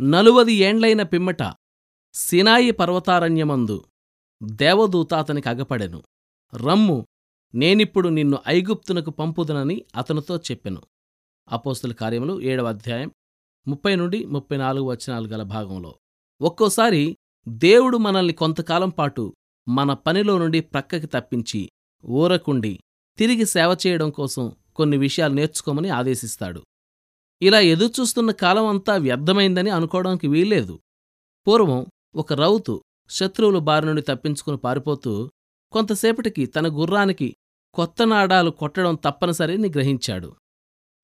నలువది ఏండ్లైన పిమ్మట సినాయి పర్వతారణ్యమందు దేవదూత అతనికి అగపడెను. రమ్ము నేనిప్పుడు నిన్ను ఐగుప్తునకు పంపుదనని అతనితో చెప్పెను. అపోస్తుల కార్యములు ఏడవ అధ్యాయం ముప్పై నుండి ముప్పై నాలుగు వచనాలు గల భాగంలో. ఒక్కోసారి దేవుడు మనల్ని కొంతకాలం పాటు మన పనిలో నుండి ప్రక్కకి తప్పించి ఊరకుండి తిరిగి సేవ చేయడం కోసం కొన్ని విషయాలు నేర్చుకోమని ఆదేశిస్తాడు. ఇలా ఎదురుచూస్తున్న కాలం అంతా వ్యర్థమైందని అనుకోవడానికి వీల్లేదు. పూర్వం ఒక రౌతు శత్రువుల బారి నుండి తప్పించుకుని పారిపోతూ కొంతసేపటికి తన గుర్రానికి కొత్త నాడాలు కొట్టడం తప్పనిసరిని గ్రహించాడు.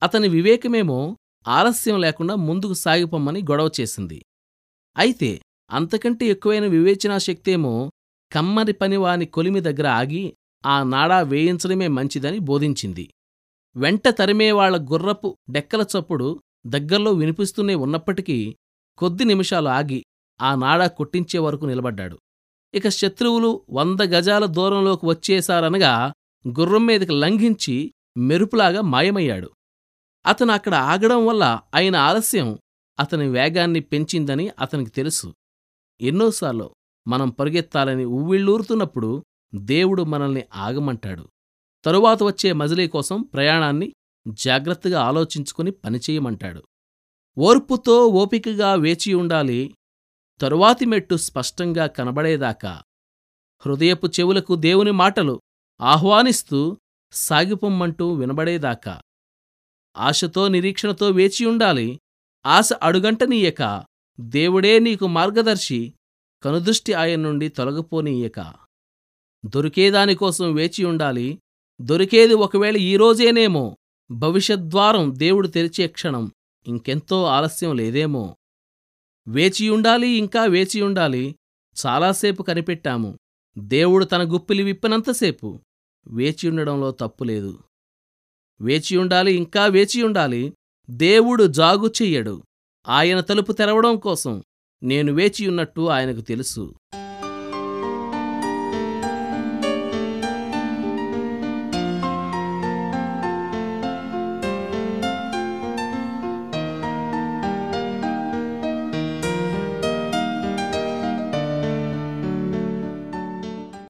అతని వివేకమేమో ఆలస్యం లేకుండా ముందుకు సాగిపోమ్మని గొడవ చేసింది. అయితే అంతకంటే ఎక్కువైన వివేచనా శక్తేమో కమ్మరి పనివాని కొలిమి దగ్గర ఆగి ఆ నాడా వేయించడమే మంచిదని బోధించింది. వెంట తరిమేవాళ్ళ గుర్రపు డెక్కల చప్పుడు దగ్గర్లో వినిపిస్తూనే ఉన్నప్పటికీ కొద్ది నిమిషాలు ఆగి ఆ నాడా కొట్టించే వరకు నిలబడ్డాడు. ఇక శత్రువులు వంద గజాల దూరంలోకి వచ్చేశారనగా గుర్రం మీదకి లంఘించి మెరుపులాగా మాయమయ్యాడు. అతను అక్కడ ఆగడం వల్ల అయిన ఆలస్యం అతని వేగాన్ని పెంచిందని అతనికి తెలుసు. ఎన్నోసార్లు మనం పరుగెత్తాలని ఉవ్విళ్ళూరుతున్నప్పుడు దేవుడు మనల్ని ఆగమంటాడు. తరువాత వచ్చే మజిలీ కోసం ప్రయాణాన్ని జాగ్రత్తగా ఆలోచించుకుని పనిచేయమంటాడు ఓర్పుతో ఓపికగా వేచి ఉండాలి తరువాతి మెట్టు స్పష్టంగా కనబడేదాకా. హృదయపు చెవులకు దేవుని మాటలు ఆహ్వానిస్తూ సాగిపొమ్మంటూ వినబడేదాకా. ఆశతో నిరీక్షణతో వేచియుండాలి ఆశ అడుగంటనీయక దేవుడే నీకు మార్గదర్శి కనుదృష్టి ఆయన నుండి తొలగిపోనీయక. దొరికేదానికోసం వేచియుండాలి దొరికేది ఒకవేళ ఈరోజేనేమో భవిష్యద్వారం దేవుడు తెరిచే క్షణం. ఇంకెంతో ఆలస్యం లేదేమో. వేచియుండాలి ఇంకా వేచియుండాలి చాలాసేపు కనిపెట్టాము. దేవుడు తన గుప్పిలి విప్పినంతసేపు. వేచియుండడంలో తప్పులేదు వేచియుండాలి ఇంకా వేచియుండాలి దేవుడు జాగు చెయ్యడు. ఆయన తలుపు తెరవడం కోసం. నేను వేచియున్నట్టు ఆయనకు తెలుసు.